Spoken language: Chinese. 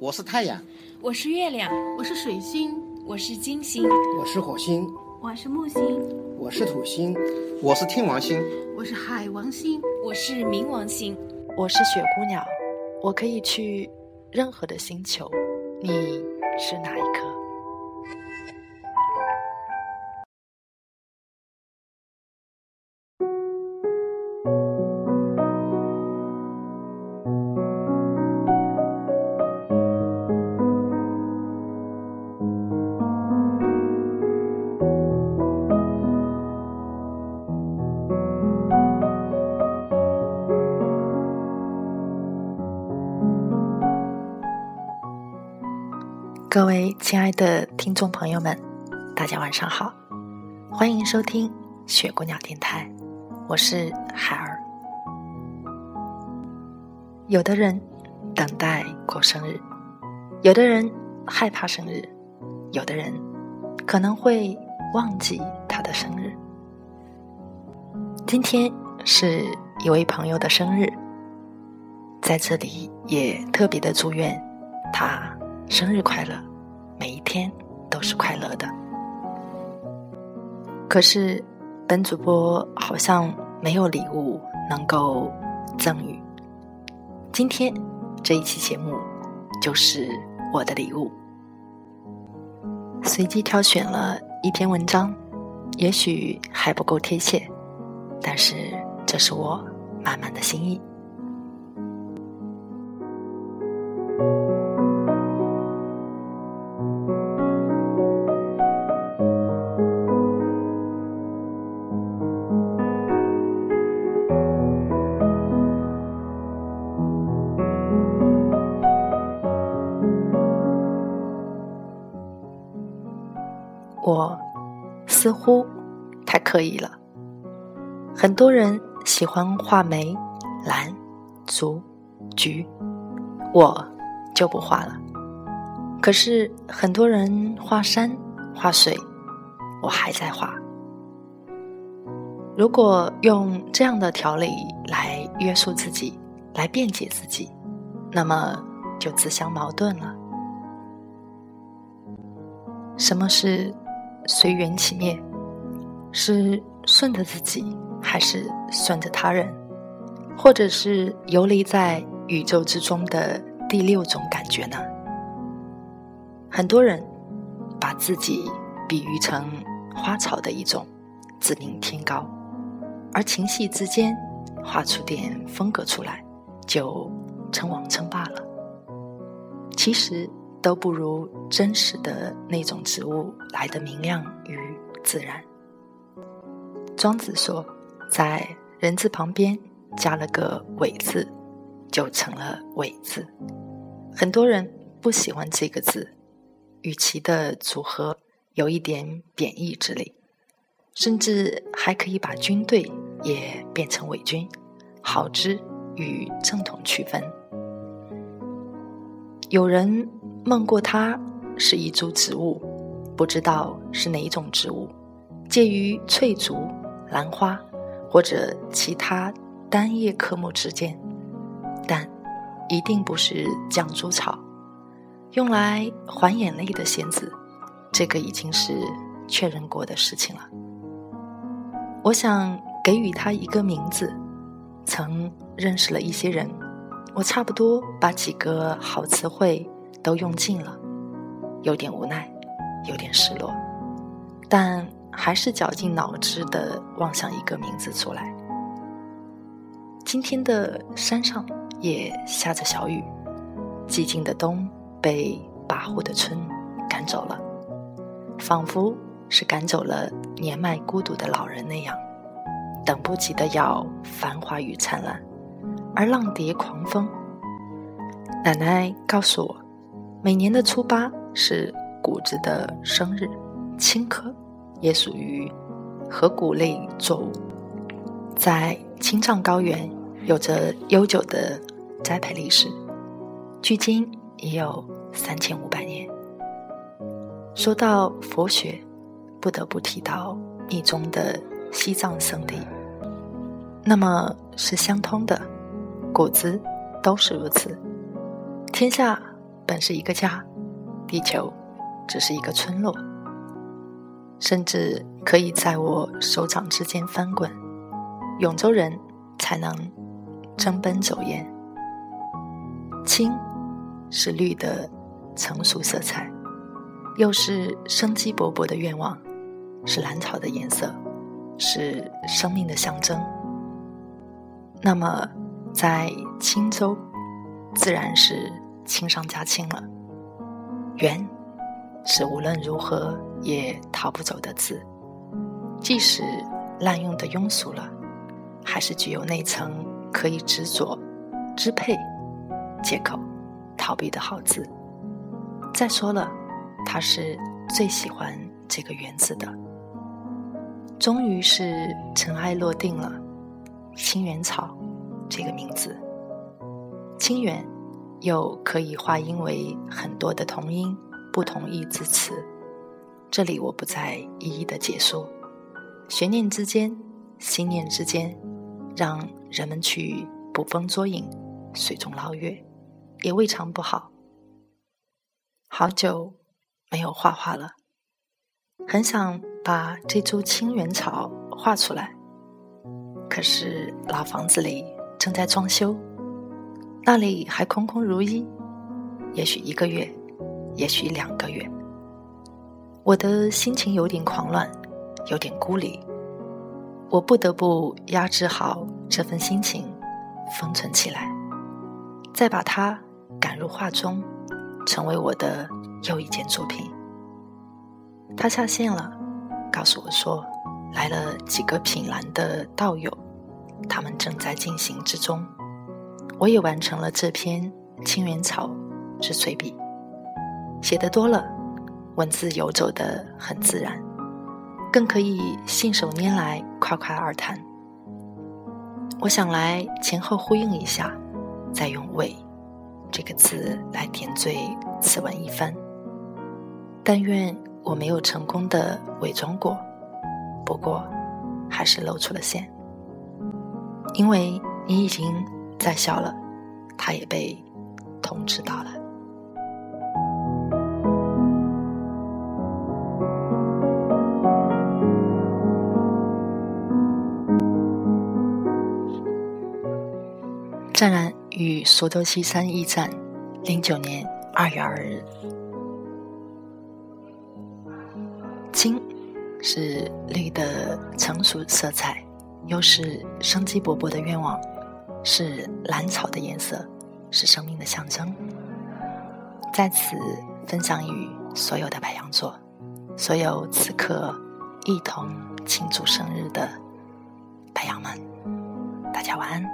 我是太阳，我是月亮，我是水星，我是金星，我是火星，我是木星，我是土星，我是天王星，我是海王星，我是冥王星，我是雪姑娘。我可以去任何的星球，你是哪一颗？各位亲爱的听众朋友们，大家晚上好，欢迎收听雪姑娘电台，我是海儿。有的人等待过生日，有的人害怕生日，有的人可能会忘记他的生日。今天是一位朋友的生日，在这里也特别的祝愿他。生日快乐，每一天都是快乐的。可是，本主播好像没有礼物能够赠予。今天这一期节目就是我的礼物。随机挑选了一篇文章，也许还不够贴切，但是这是我满满的心意。我似乎太刻意了。很多人喜欢画眉、蓝、竹、菊，我就不画了。可是很多人画山、画水，我还在画。如果用这样的条理来约束自己、来辩解自己，那么就自相矛盾了。什么是？随缘起灭，是顺着自己，还是顺着他人，或者是游离在宇宙之中的第六种感觉呢？很多人把自己比喻成花草的一种，自命天高，而情系之间画出点风格出来，就称王称霸了。其实。都不如真实的那种植物来的明亮与自然。庄子说，在人字旁边加了个“伪”字，就成了“伪”字。很多人不喜欢这个字，与其的组合有一点贬义之力，甚至还可以把军队也变成伪军，好之与正统区分。有人。梦过它是一株植物，不知道是哪一种植物，介于翠竹、兰花或者其他单叶科目之间，但一定不是绛珠草。用来还眼泪的仙子，这个已经是确认过的事情了。我想给予它一个名字。曾认识了一些人，我差不多把几个好词汇。都用尽了，有点无奈，有点失落，但还是绞尽脑汁的妄想一个名字出来。今天的山上也下着小雨，寂静的冬被跋扈的春赶走了，仿佛是赶走了年迈孤独的老人那样，等不及的要繁华与灿烂，而浪蝶狂风。奶奶告诉我。每年的初八是谷子的生日，青稞也属于禾谷类作物，在青藏高原有着悠久的栽培历史，距今已有三千五百年。说到佛学，不得不提到密宗的西藏圣地，那么是相通的，谷子都是如此，天下。本是一个家，地球只是一个村落，甚至可以在我手掌之间翻滚。永州人才能争奔走雁。青是绿的成熟色彩，又是生机勃勃的愿望，是蓝草的颜色，是生命的象征。那么，在青州，自然是。轻上加轻了，缘是无论如何也逃不走的字，即使滥用的庸俗了，还是具有那层可以执着、支配、借口、逃避的好字。再说了，他是最喜欢这个“缘”字的。终于是尘埃落定了，清源草这个名字，清源。又可以化音为很多的同音、不同义之词，这里我不再一一的解说。悬念之间，心念之间，让人们去捕风捉影、水中捞月，也未尝不好。好久没有画画了，很想把这株青源草画出来，可是老房子里正在装修。那里还空空如一，也许一个月，也许两个月。我的心情有点狂乱，有点孤立。我不得不压制好这份心情，封存起来，再把它赶入画中，成为我的又一件作品。他下线了，告诉我说，来了几个品兰的道友，他们正在进行之中。我也完成了这篇《青源草》之随笔，写的多了，文字游走的很自然，更可以信手拈来，夸夸而谈。我想来前后呼应一下，再用“伪”这个字来点缀此文一番。但愿我没有成功的伪装过，不过还是露出了馅，因为你已经。再笑了，他也被通知到了。湛然与苏州西山驿站，零九年二月二日。金是绿的成熟色彩，又是生机勃勃的愿望。是兰草的颜色，是生命的象征。在此分享与所有的白羊座，所有此刻一同庆祝生日的白羊们，大家晚安。